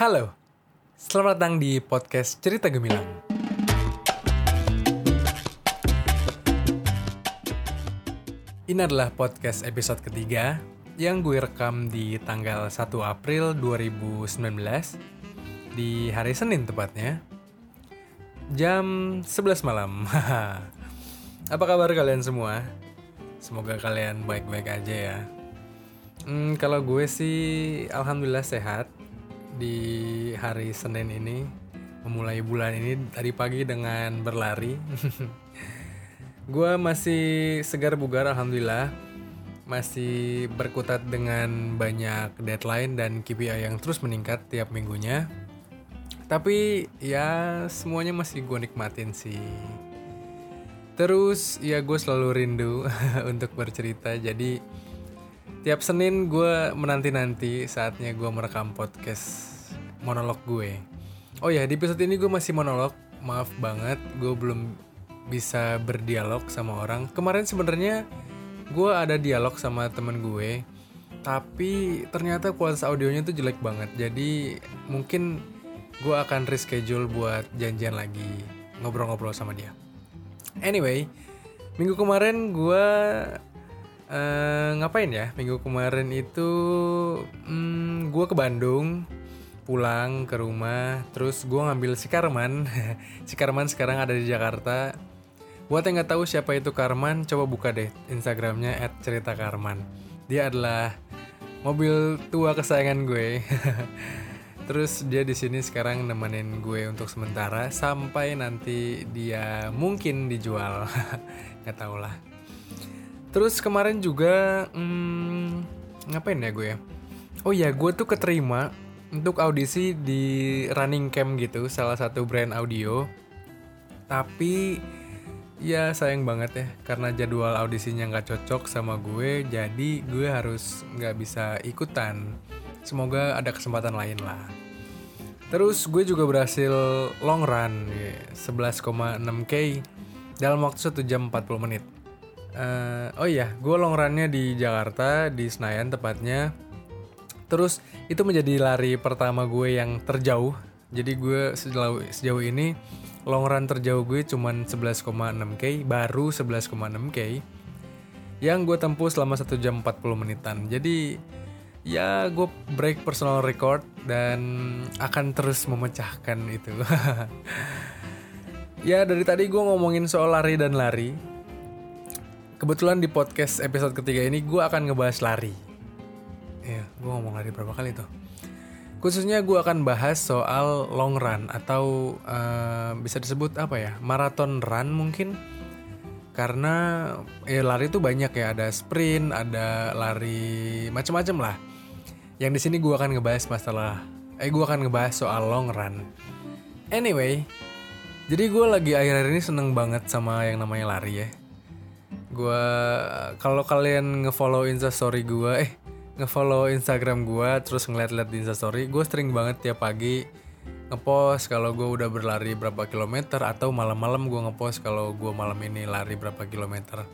Halo, selamat datang di podcast Cerita Gemilang. Ini adalah podcast episode ketiga yang gue rekam di tanggal 1 April 2019 di hari Senin tepatnya jam 11 malam. Apa kabar kalian semua? Semoga kalian baik-baik aja ya. Hmm, kalau gue sih alhamdulillah sehat di hari Senin ini memulai bulan ini tadi pagi dengan berlari. gue masih segar bugar alhamdulillah. Masih berkutat dengan banyak deadline dan KPI yang terus meningkat tiap minggunya. Tapi ya semuanya masih gue nikmatin sih. Terus ya gue selalu rindu untuk bercerita. Jadi tiap Senin gue menanti-nanti saatnya gue merekam podcast monolog gue oh ya di episode ini gue masih monolog maaf banget gue belum bisa berdialog sama orang. Kemarin sebenarnya gue ada dialog sama temen gue, tapi ternyata kualitas audionya tuh jelek banget. Jadi mungkin gue akan reschedule buat janjian lagi ngobrol-ngobrol sama dia. Anyway, minggu kemarin gue uh, ngapain ya? Minggu kemarin itu hmm, gue ke Bandung pulang ke rumah terus gue ngambil si Karman si Karman sekarang ada di Jakarta Buat yang nggak tahu siapa itu Karman, coba buka deh Instagramnya @ceritakarman. Dia adalah mobil tua kesayangan gue. Terus dia di sini sekarang nemenin gue untuk sementara sampai nanti dia mungkin dijual, nggak tau lah. Terus kemarin juga hmm, ngapain ya gue ya? Oh ya, gue tuh keterima untuk audisi di Running Camp gitu, salah satu brand audio. Tapi ya sayang banget ya karena jadwal audisinya nggak cocok sama gue jadi gue harus nggak bisa ikutan. Semoga ada kesempatan lain lah. Terus gue juga berhasil long run ya, 11,6k dalam waktu 1 jam 40 menit. Uh, oh iya gue long runnya di Jakarta di Senayan tepatnya terus itu menjadi lari pertama gue yang terjauh. Jadi gue sejauh, sejauh ini long run terjauh gue cuman 11,6k baru 11,6k yang gue tempuh selama 1 jam 40 menitan. Jadi ya gue break personal record dan akan terus memecahkan itu. Ya dari tadi gue ngomongin soal lari dan lari. Kebetulan di podcast episode ketiga ini gue akan ngebahas lari ya gue ngomong lari berapa kali tuh Khususnya gue akan bahas soal long run atau uh, bisa disebut apa ya, marathon run mungkin. Karena ya lari itu banyak ya, ada sprint, ada lari macam-macam lah. Yang di sini gue akan ngebahas masalah, eh gue akan ngebahas soal long run. Anyway, jadi gue lagi akhir-akhir ini seneng banget sama yang namanya lari ya. Gue kalau kalian ngefollow instastory gue, eh ngefollow Instagram gue terus ngeliat-liat di Instastory gue sering banget tiap pagi ngepost kalau gue udah berlari berapa kilometer atau malam-malam gue ngepost kalau gue malam ini lari berapa kilometer.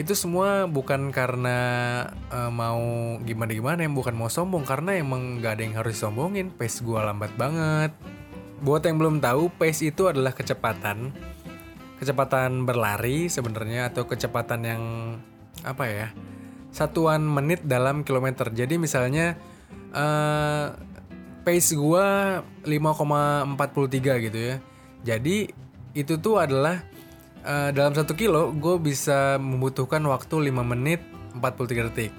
Itu semua bukan karena uh, mau gimana gimana yang bukan mau sombong karena emang gak ada yang harus sombongin pace gue lambat banget. Buat yang belum tahu pace itu adalah kecepatan kecepatan berlari sebenarnya atau kecepatan yang apa ya satuan menit dalam kilometer. Jadi misalnya uh, pace gue 5,43 gitu ya. Jadi itu tuh adalah uh, dalam satu kilo gue bisa membutuhkan waktu 5 menit 43 detik.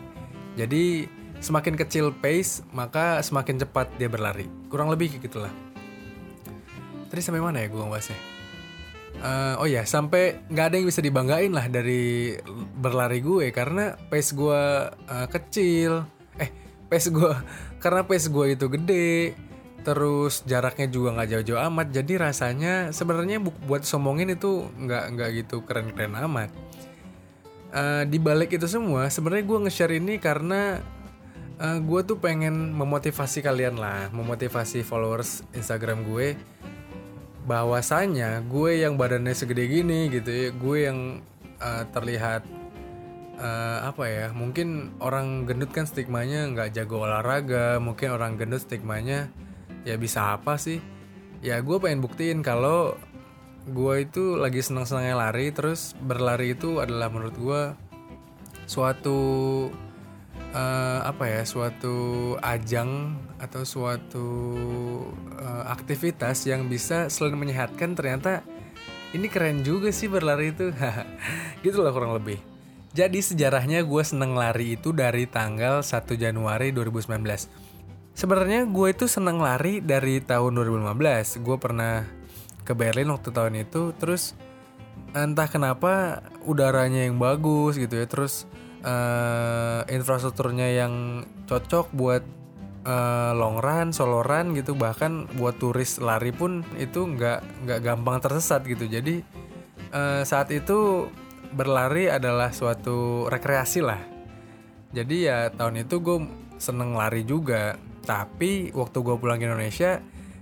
Jadi semakin kecil pace maka semakin cepat dia berlari. Kurang lebih gitulah. Tadi sampai mana ya gue ngebahasnya? uh, oh ya sampai nggak ada yang bisa dibanggain lah dari berlari gue karena pace gue uh, kecil. Eh pace gue karena pace gue itu gede terus jaraknya juga nggak jauh-jauh amat jadi rasanya sebenarnya buat sombongin itu nggak nggak gitu keren-keren amat. Uh, di balik itu semua sebenarnya gue nge-share ini karena uh, gue tuh pengen memotivasi kalian lah memotivasi followers Instagram gue. Bahwasanya gue yang badannya segede gini gitu ya gue yang uh, terlihat uh, apa ya mungkin orang gendut kan stigmanya nggak jago olahraga mungkin orang gendut stigmanya ya bisa apa sih. Ya gue pengen buktiin kalau gue itu lagi senang senangnya lari terus berlari itu adalah menurut gue suatu uh, apa ya suatu ajang atau suatu uh, aktivitas yang bisa selain menyehatkan ternyata ini keren juga sih berlari itu. Gitu loh kurang lebih jadi sejarahnya gue seneng lari itu dari tanggal 1 Januari 2019 Sebenarnya gue itu seneng lari dari tahun 2015. Gue pernah ke Berlin waktu tahun itu, terus entah kenapa udaranya yang bagus gitu ya, terus uh, infrastrukturnya yang cocok buat uh, long run, solo run gitu, bahkan buat turis lari pun itu nggak nggak gampang tersesat gitu. Jadi uh, saat itu berlari adalah suatu rekreasi lah. Jadi ya tahun itu gue seneng lari juga tapi waktu gue pulang ke Indonesia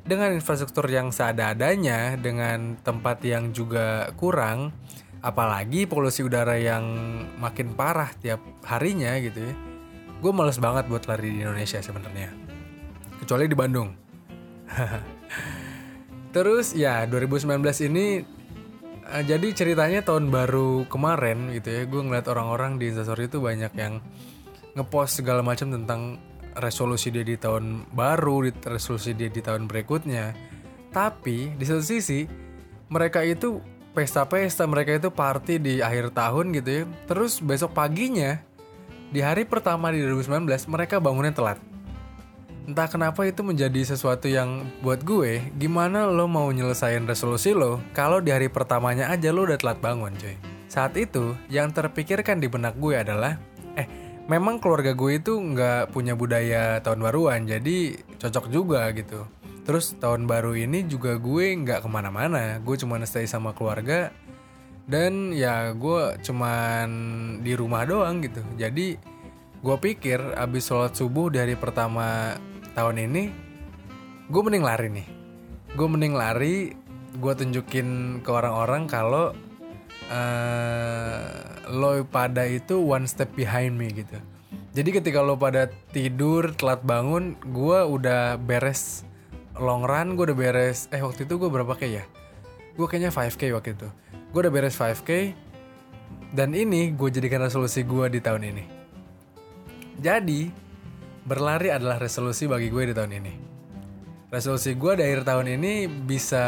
dengan infrastruktur yang seada-adanya, dengan tempat yang juga kurang, apalagi polusi udara yang makin parah tiap harinya gitu ya. Gue males banget buat lari di Indonesia sebenarnya. Kecuali di Bandung. Terus ya 2019 ini uh, jadi ceritanya tahun baru kemarin gitu ya gue ngeliat orang-orang di instastory itu banyak yang ngepost segala macam tentang resolusi dia di tahun baru, di resolusi dia di tahun berikutnya. Tapi di satu sisi mereka itu pesta-pesta, mereka itu party di akhir tahun gitu ya. Terus besok paginya di hari pertama di 2019 mereka bangunnya telat. Entah kenapa itu menjadi sesuatu yang buat gue, gimana lo mau nyelesain resolusi lo kalau di hari pertamanya aja lo udah telat bangun cuy. Saat itu, yang terpikirkan di benak gue adalah, eh memang keluarga gue itu nggak punya budaya tahun baruan jadi cocok juga gitu terus tahun baru ini juga gue nggak ke mana-mana gue cuma stay sama keluarga dan ya gue cuman di rumah doang gitu jadi gue pikir abis sholat subuh dari pertama tahun ini gue mending lari nih gue mending lari gue tunjukin ke orang-orang kalau uh, lo pada itu one step behind me gitu. Jadi ketika lo pada tidur telat bangun, gue udah beres long run, gue udah beres. Eh waktu itu gue berapa k ya? Gue kayaknya 5k waktu itu. Gue udah beres 5k. Dan ini gue jadikan resolusi gue di tahun ini. Jadi berlari adalah resolusi bagi gue di tahun ini. Resolusi gue di akhir tahun ini bisa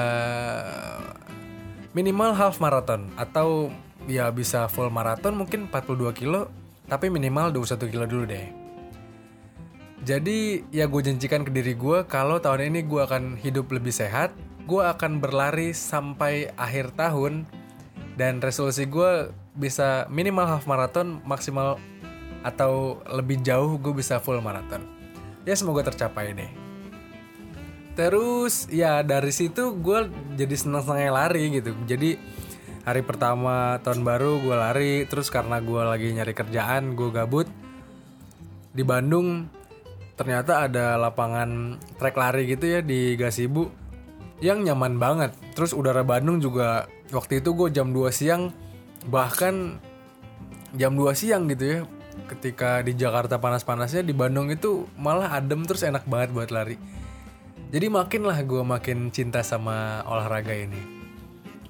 minimal half marathon atau ya bisa full marathon mungkin 42 kilo tapi minimal 21 kilo dulu deh. Jadi ya gue janjikan ke diri gue kalau tahun ini gue akan hidup lebih sehat, gue akan berlari sampai akhir tahun dan resolusi gue bisa minimal half marathon maksimal atau lebih jauh gue bisa full marathon. Ya semoga tercapai deh. Terus ya dari situ gue jadi seneng-seneng lari gitu. Jadi hari pertama tahun baru gue lari. Terus karena gue lagi nyari kerjaan, gue gabut di Bandung. Ternyata ada lapangan trek lari gitu ya di Gasibu yang nyaman banget. Terus udara Bandung juga waktu itu gue jam 2 siang bahkan jam 2 siang gitu ya. Ketika di Jakarta panas-panasnya di Bandung itu malah adem terus enak banget buat lari jadi makin lah gue makin cinta sama olahraga ini.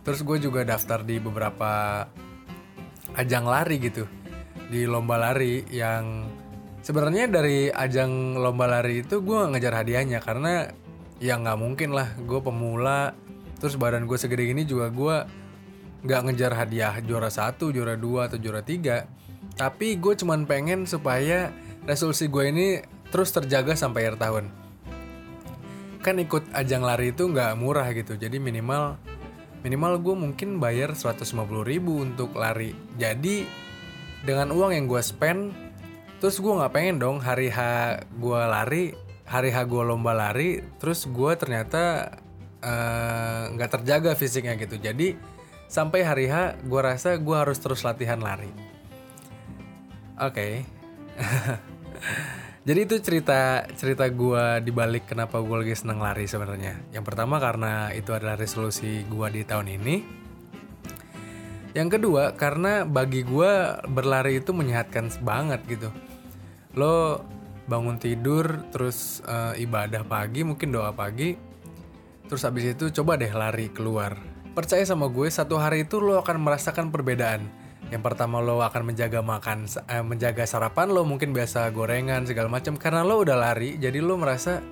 Terus gue juga daftar di beberapa ajang lari gitu. Di lomba lari yang sebenarnya dari ajang lomba lari itu gue ngejar hadiahnya karena ya nggak mungkin lah gue pemula terus badan gue segede gini juga gue nggak ngejar hadiah juara satu juara dua atau juara tiga tapi gue cuman pengen supaya resolusi gue ini terus terjaga sampai akhir tahun. Kan ikut ajang lari itu nggak murah gitu. Jadi minimal minimal gue mungkin bayar 150 ribu untuk lari. Jadi dengan uang yang gue spend terus gue nggak pengen dong hari H gue lari hari H gue lomba lari terus gue ternyata eh, nggak uh, terjaga fisiknya gitu. Jadi sampai hari H gue rasa gue harus terus latihan lari oke. Jadi itu cerita cerita gue dibalik kenapa gue lagi seneng lari sebenarnya. Yang pertama karena itu adalah resolusi gue di tahun ini. Yang kedua karena bagi gue berlari itu menyehatkan banget gitu. Lo bangun tidur terus uh, ibadah pagi mungkin doa pagi terus habis itu coba deh lari keluar percaya sama gue satu hari itu lo akan merasakan perbedaan yang pertama lo akan menjaga makan eh, menjaga sarapan lo mungkin biasa gorengan segala macam karena lo udah lari jadi lo merasa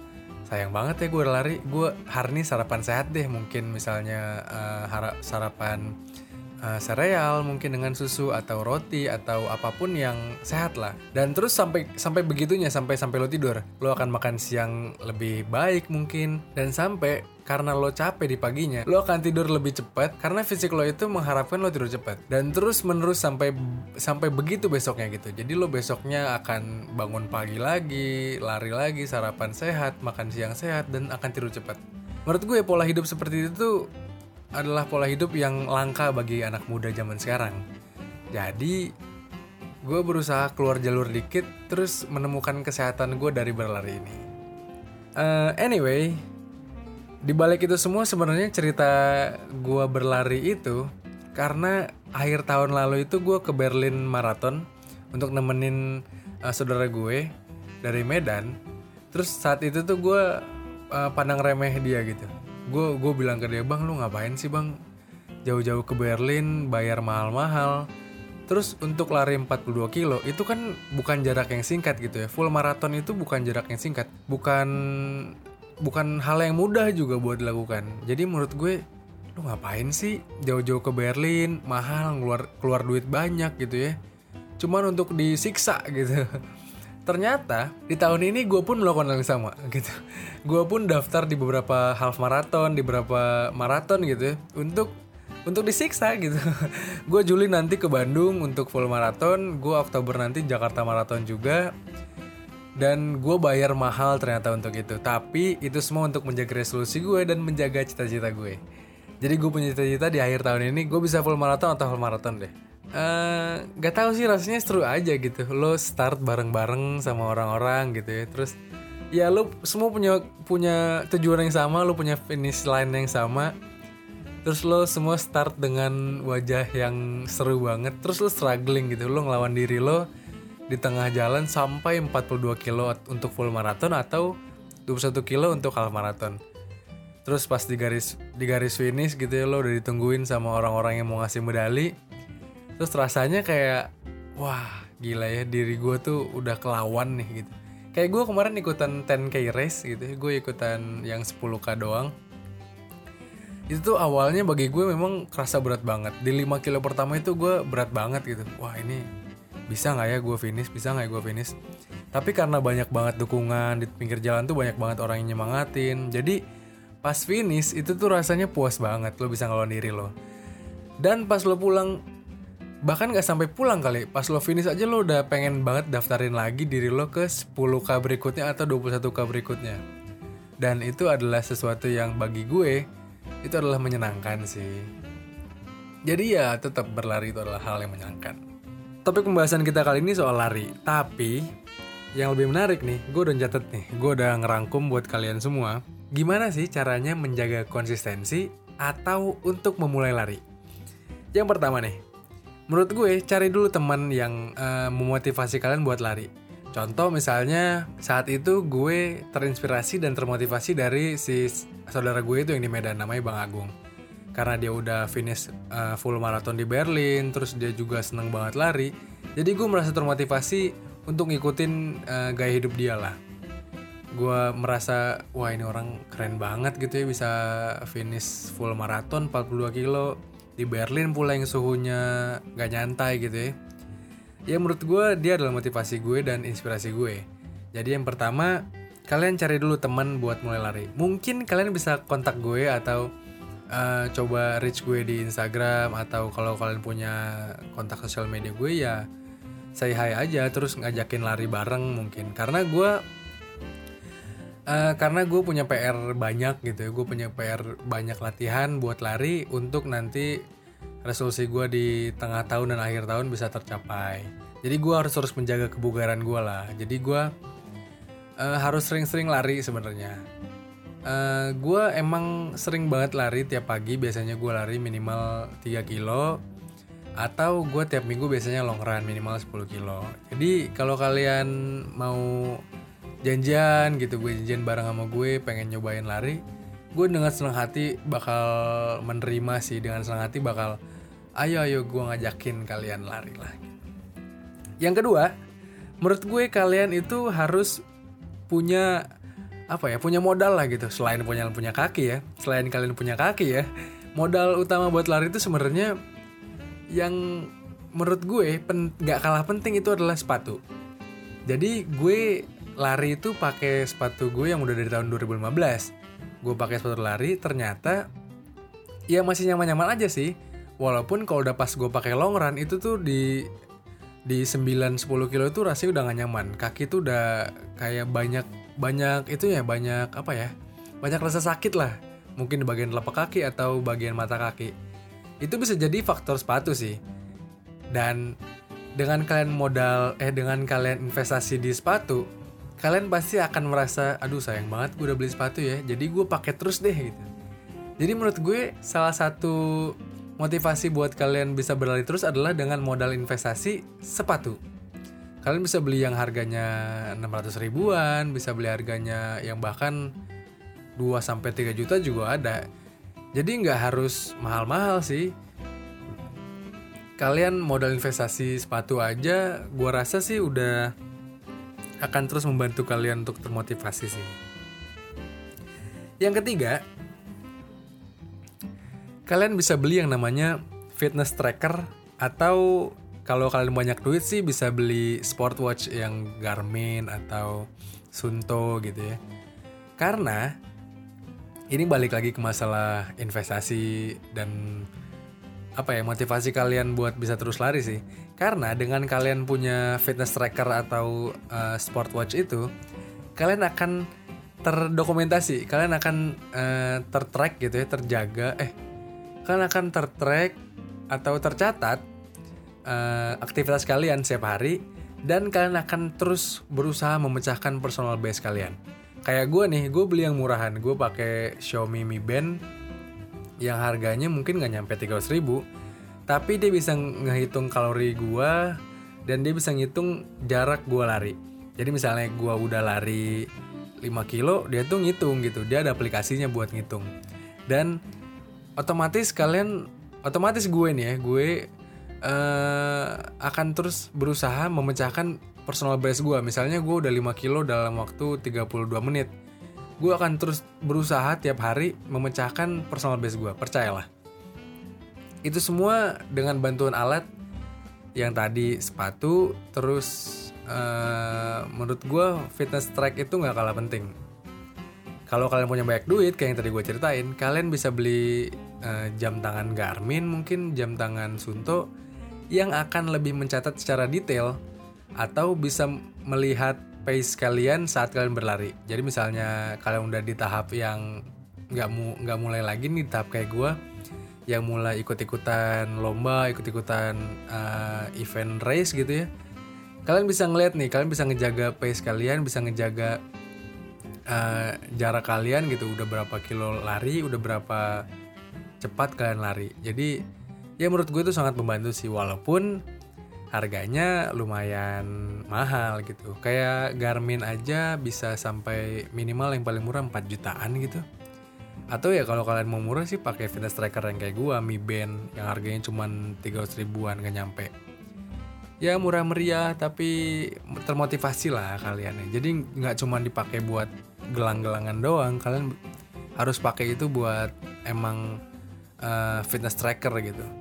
sayang banget ya gue lari gue hari ini sarapan sehat deh. Mungkin misalnya uh, sarapan uh, sereal mungkin dengan susu atau roti atau apa pun yang sehat lah. Dan terus sampai sampai begitunya sampai sampai lo tidur. Lo akan makan siang lebih baik mungkin. Dan sampai karena lo capek di paginya lo akan tidur lebih cepat karena fisik lo itu mengharapkan lo tidur cepat. Dan terus menerus sampai sampai begitu besoknya gitu. Jadi lo besoknya akan bangun pagi lagi lari lagi sarapan sehat makan siang sehat dan akan tidur cepat. Menurut gue pola hidup seperti itu adalah pola hidup yang langka bagi anak muda zaman sekarang. Jadi, gue berusaha keluar jalur dikit, terus menemukan kesehatan gue dari berlari ini. Uh, anyway, di balik itu semua sebenarnya cerita gue berlari itu karena akhir tahun lalu itu gue ke Berlin Marathon untuk nemenin uh, saudara gue dari Medan. Terus saat itu tuh gue uh, pandang remeh dia gitu gue gue bilang ke dia bang lu ngapain sih bang? Jauh-jauh ke Berlin bayar mahal-mahal. Terus untuk lari 42 kilo itu kan bukan jarak yang singkat gitu ya. Full maraton itu bukan jarak yang singkat. Bukan bukan hal yang mudah juga buat dilakukan. Jadi menurut gue lu ngapain sih? Jauh-jauh ke Berlin mahal keluar keluar duit banyak gitu ya. Cuman untuk disiksa gitu ternyata di tahun ini gue pun melakukan hal yang sama gitu. Gue pun daftar di beberapa half marathon di beberapa maraton gitu ya, untuk untuk disiksa gitu. Gue Juli nanti ke Bandung untuk full maraton gue Oktober nanti Jakarta maraton juga dan gue bayar mahal ternyata untuk itu. Tapi itu semua untuk menjaga resolusi gue dan menjaga cita-cita gue. Jadi gue punya cita-cita di akhir tahun ini gue bisa full maraton atau full maraton deh uh, gak tahu sih rasanya seru aja gitu. Lo start bareng-bareng sama orang-orang gitu ya. Terus ya lo semua punya punya tujuan yang sama lo punya finish line yang sama. Terus lo semua start dengan wajah yang seru banget. Terus lo struggling gitu. Lo ngelawan diri lo di tengah jalan sampai 42 kilo untuk full marathon atau 21 kilo untuk half marathon. Terus pas di garis di garis finish gitu ya lo udah ditungguin sama orang-orang yang mau ngasih medali terus rasanya kayak wah gila ya diri gue tuh udah kelawan nih gitu. Kayak gue kemarin ikutan 10k race gitu gue ikutan yang 10k doang. Itu tuh awalnya bagi gue memang kerasa berat banget. Di 5 kilo pertama itu gue berat banget gitu. Wah ini bisa nggak ya gue finish? Bisa nggak ya gue finish? Tapi karena banyak banget dukungan di pinggir jalan tuh banyak banget orang yang nyemangatin. Jadi pas finish itu tuh rasanya puas banget lo bisa ngelawan diri lo. Dan pas lo pulang bahkan gak sampai pulang kali. Pas lo finish aja lo udah pengen banget daftarin lagi diri lo ke 10k berikutnya atau 21k berikutnya. Dan itu adalah sesuatu yang bagi gue itu adalah menyenangkan sih. Jadi ya tetap berlari itu adalah hal yang menyenangkan. Topik pembahasan kita kali ini soal lari. Tapi yang lebih menarik nih gue udah catet nih gue udah ngerangkum buat kalian semua gimana sih caranya menjaga konsistensi atau untuk memulai lari? Yang pertama nih menurut gue cari dulu teman yang uh, memotivasi kalian buat lari. Contoh misalnya saat itu gue terinspirasi dan termotivasi dari si saudara gue itu yang di Medan namanya Bang Agung. Karena dia udah finish uh, full marathon di Berlin terus dia juga seneng banget lari. Jadi gue merasa termotivasi untuk ngikutin uh, gaya hidup dia lah. Gue merasa wah ini orang keren banget gitu ya bisa finish full marathon 42 kilo di Berlin pula yang suhunya gak nyantai gitu ya. Ya menurut gue dia adalah motivasi gue dan inspirasi gue. Jadi yang pertama kalian cari dulu teman buat mulai lari. Mungkin kalian bisa kontak gue atau uh, coba reach gue di Instagram atau kalau kalian punya kontak sosial media gue ya say hi aja terus ngajakin lari bareng mungkin. Karena gue Uh, karena gue punya PR banyak gitu ya gue punya PR banyak latihan buat lari untuk nanti resolusi gue di tengah tahun dan akhir tahun bisa tercapai. Jadi gue harus terus menjaga kebugaran gue lah. Jadi gue uh, harus sering-sering lari sebenarnya. Uh, gue emang sering banget lari tiap pagi biasanya gue lari minimal 3 kilo atau gue tiap minggu biasanya long run minimal 10 kilo. Jadi kalau kalian mau janjian gitu gue janjian bareng sama gue pengen nyobain lari. Gue dengan senang hati bakal menerima sih dengan senang hati bakal ayo ayo gue ngajakin kalian lari lah. Yang kedua menurut gue kalian itu harus punya apa ya punya modal lah gitu. Selain punya punya kaki ya selain kalian punya kaki ya modal utama buat lari itu sebenarnya yang menurut gue nggak kalah penting itu adalah sepatu. Jadi gue lari itu pakai sepatu gue yang udah dari tahun 2015 gue pakai sepatu lari ternyata ya masih nyaman-nyaman aja sih. Walaupun kalau udah pas gue pakai long run itu tuh di di 9-10 kilo itu rasanya udah gak nyaman. Kaki tuh udah kayak banyak banyak itu ya banyak apa ya? Banyak rasa sakit lah. Mungkin di bagian telapak kaki atau bagian mata kaki. Itu bisa jadi faktor sepatu sih. Dan dengan kalian modal eh dengan kalian investasi di sepatu kalian pasti akan merasa aduh sayang banget gue udah beli sepatu ya jadi gue pakai terus deh gitu jadi menurut gue salah satu motivasi buat kalian bisa berlari terus adalah dengan modal investasi sepatu kalian bisa beli yang harganya 600 ribuan, bisa beli harganya yang bahkan 2 sampai 3 juta juga ada. Jadi nggak harus mahal-mahal sih. Kalian modal investasi sepatu aja, gua rasa sih udah akan terus membantu kalian untuk termotivasi sih. Yang ketiga, kalian bisa beli yang namanya fitness tracker atau kalau kalian banyak duit sih bisa beli sport watch yang Garmin atau Sunto gitu ya. Karena ini balik lagi ke masalah investasi dan apa ya motivasi kalian buat bisa terus lari sih. Karena dengan kalian punya fitness tracker atau uh, sport watch itu, kalian akan terdokumentasi, kalian akan uh, tertrack gitu ya, terjaga. Eh, kalian akan tertrack atau tercatat uh, aktivitas kalian setiap hari dan kalian akan terus berusaha memecahkan personal base kalian. Kayak gue nih, gue beli yang murahan. Gue pakai Xiaomi Mi Band yang harganya mungkin nggak nyampe 300 ribu, tapi dia bisa ngehitung kalori gue dan dia bisa ngitung jarak gue lari. Jadi misalnya gue udah lari 5 kilo, dia tuh ngitung gitu. Dia ada aplikasinya buat ngitung. Dan otomatis kalian, otomatis gue nih ya, gue uh, akan terus berusaha memecahkan personal best gue. Misalnya gue udah 5 kilo dalam waktu 32 menit. Gue akan terus berusaha tiap hari memecahkan personal best gue, percayalah. Itu semua dengan bantuan alat yang tadi sepatu, terus uh, menurut gue fitness track itu nggak kalah penting. Kalau kalian punya banyak duit, kayak yang tadi gue ceritain, kalian bisa beli uh, jam tangan Garmin, mungkin jam tangan Sunto, yang akan lebih mencatat secara detail atau bisa melihat pace kalian saat kalian berlari. Jadi misalnya kalian udah di tahap yang nggak mu nggak mulai lagi nih tahap kayak gue yang mulai ikut-ikutan lomba, ikut-ikutan uh, event race gitu ya. Kalian bisa ngeliat nih, kalian bisa ngejaga pace kalian, bisa ngejaga uh, jarak kalian gitu, udah berapa kilo lari, udah berapa cepat kalian lari. Jadi ya menurut gue itu sangat membantu sih walaupun harganya lumayan mahal gitu. Kayak Garmin aja bisa sampai minimal yang paling murah 4 jutaan gitu. Atau ya kalau kalian mau murah sih pakai fitness tracker yang kayak gue Mi Band yang harganya cuma 300 ribuan gak nyampe. Ya murah meriah tapi termotivasi lah kalian ya. Jadi nggak cuma dipakai buat gelang-gelangan doang kalian harus pakai itu buat emang uh, fitness tracker gitu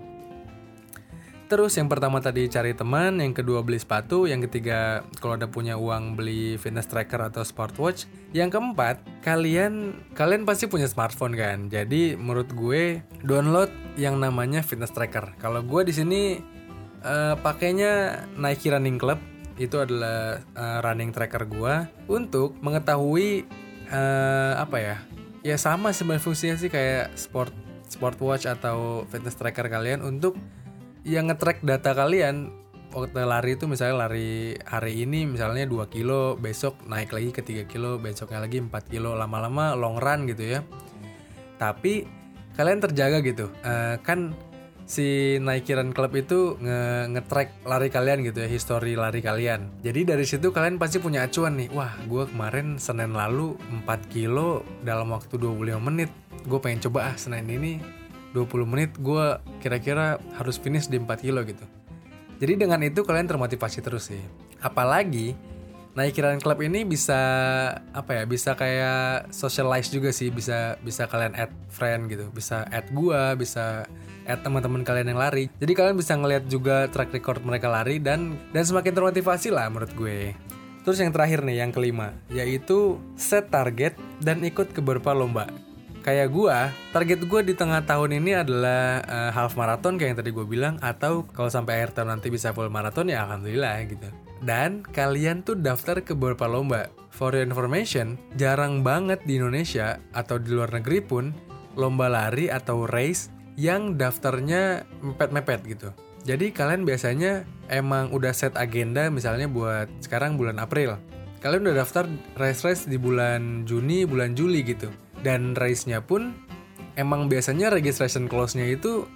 Terus yang pertama tadi cari teman, yang kedua beli sepatu, yang ketiga kalau ada punya uang beli fitness tracker atau watch. Yang keempat, kalian kalian pasti punya smartphone kan. Jadi menurut gue download yang namanya fitness tracker. Kalau gue di sini uh, pakainya Nike Running Club itu adalah uh, running tracker gue untuk mengetahui uh, apa ya ya sama sebenarnya fungsinya sih kayak sport sport watch atau fitness tracker kalian untuk yang nge-track data kalian waktu lari itu misalnya lari hari ini misalnya 2 kilo besok naik lagi ke 3 kilo besoknya lagi 4 kilo lama-lama long run gitu ya tapi kalian terjaga gitu uh, kan si Nike Run Club itu nge nge-track lari kalian gitu ya, history lari kalian. Jadi dari situ kalian pasti punya acuan nih. Wah, gue kemarin Senin lalu 4 kilo dalam waktu 25 menit. Gue pengen coba ah Senin ini 20 menit gue kira-kira harus finish di 4 kilo gitu. Jadi dengan itu kalian termotivasi terus sih. Apalagi Run Club ini bisa apa ya? Bisa kayak socialize juga sih, bisa bisa kalian add friend gitu, bisa add gua, bisa add teman-teman kalian yang lari. Jadi kalian bisa ngeliat juga track record mereka lari dan dan semakin termotivasi lah menurut gue. Terus yang terakhir nih, yang kelima, yaitu set target dan ikut ke beberapa lomba. Kayak gue, target gue di tengah tahun ini adalah uh, half marathon kayak yang tadi gue bilang, atau kalau sampai akhir tahun nanti bisa full marathon ya alhamdulillah gitu. Dan kalian tuh daftar ke beberapa lomba. For your information, jarang banget di Indonesia atau di luar negeri pun lomba lari atau race yang daftarnya mepet-mepet gitu. Jadi kalian biasanya emang udah set agenda misalnya buat sekarang bulan April. Kalian udah daftar race-race di bulan Juni, bulan Juli gitu. Dan race-nya pun emang biasanya registration close-nya itu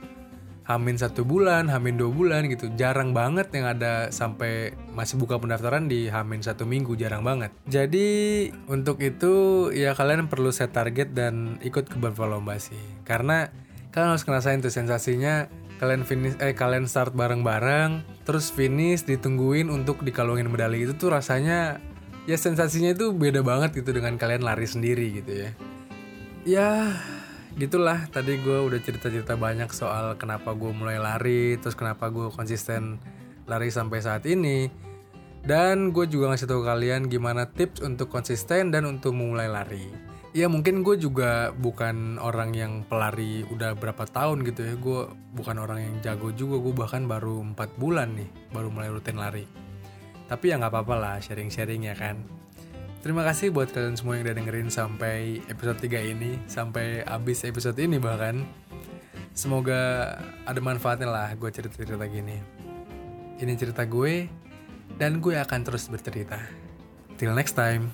hamin satu bulan, hamin dua bulan gitu. Jarang banget yang ada sampai masih buka pendaftaran di hamin satu minggu, jarang banget. Jadi untuk itu ya kalian perlu set target dan ikut ke beberapa lomba sih. Karena kalian harus ngerasain tuh sensasinya kalian finish eh kalian start bareng-bareng terus finish ditungguin untuk dikalungin medali itu tuh rasanya ya sensasinya itu beda banget gitu dengan kalian lari sendiri gitu ya ya gitulah. Tadi gue udah cerita-cerita banyak soal kenapa gue mulai lari terus kenapa gue konsisten lari sampai saat ini. Dan gue juga ngasih tahu kalian gimana tips untuk konsisten dan untuk memulai lari. Ya mungkin gue juga bukan orang yang pelari udah berapa tahun gitu ya. Gue bukan orang yang jago juga. Gue bahkan baru empat bulan nih baru mulai rutin lari. Tapi ya nggak apa-apa lah sharing-sharing ya kan Terima kasih buat kalian semua yang udah dengerin sampai episode 3 ini Sampai abis episode ini bahkan. Semoga ada manfaatnya lah gue cerita-cerita gini. Ini cerita gue Dan gue akan terus bercerita. Till next time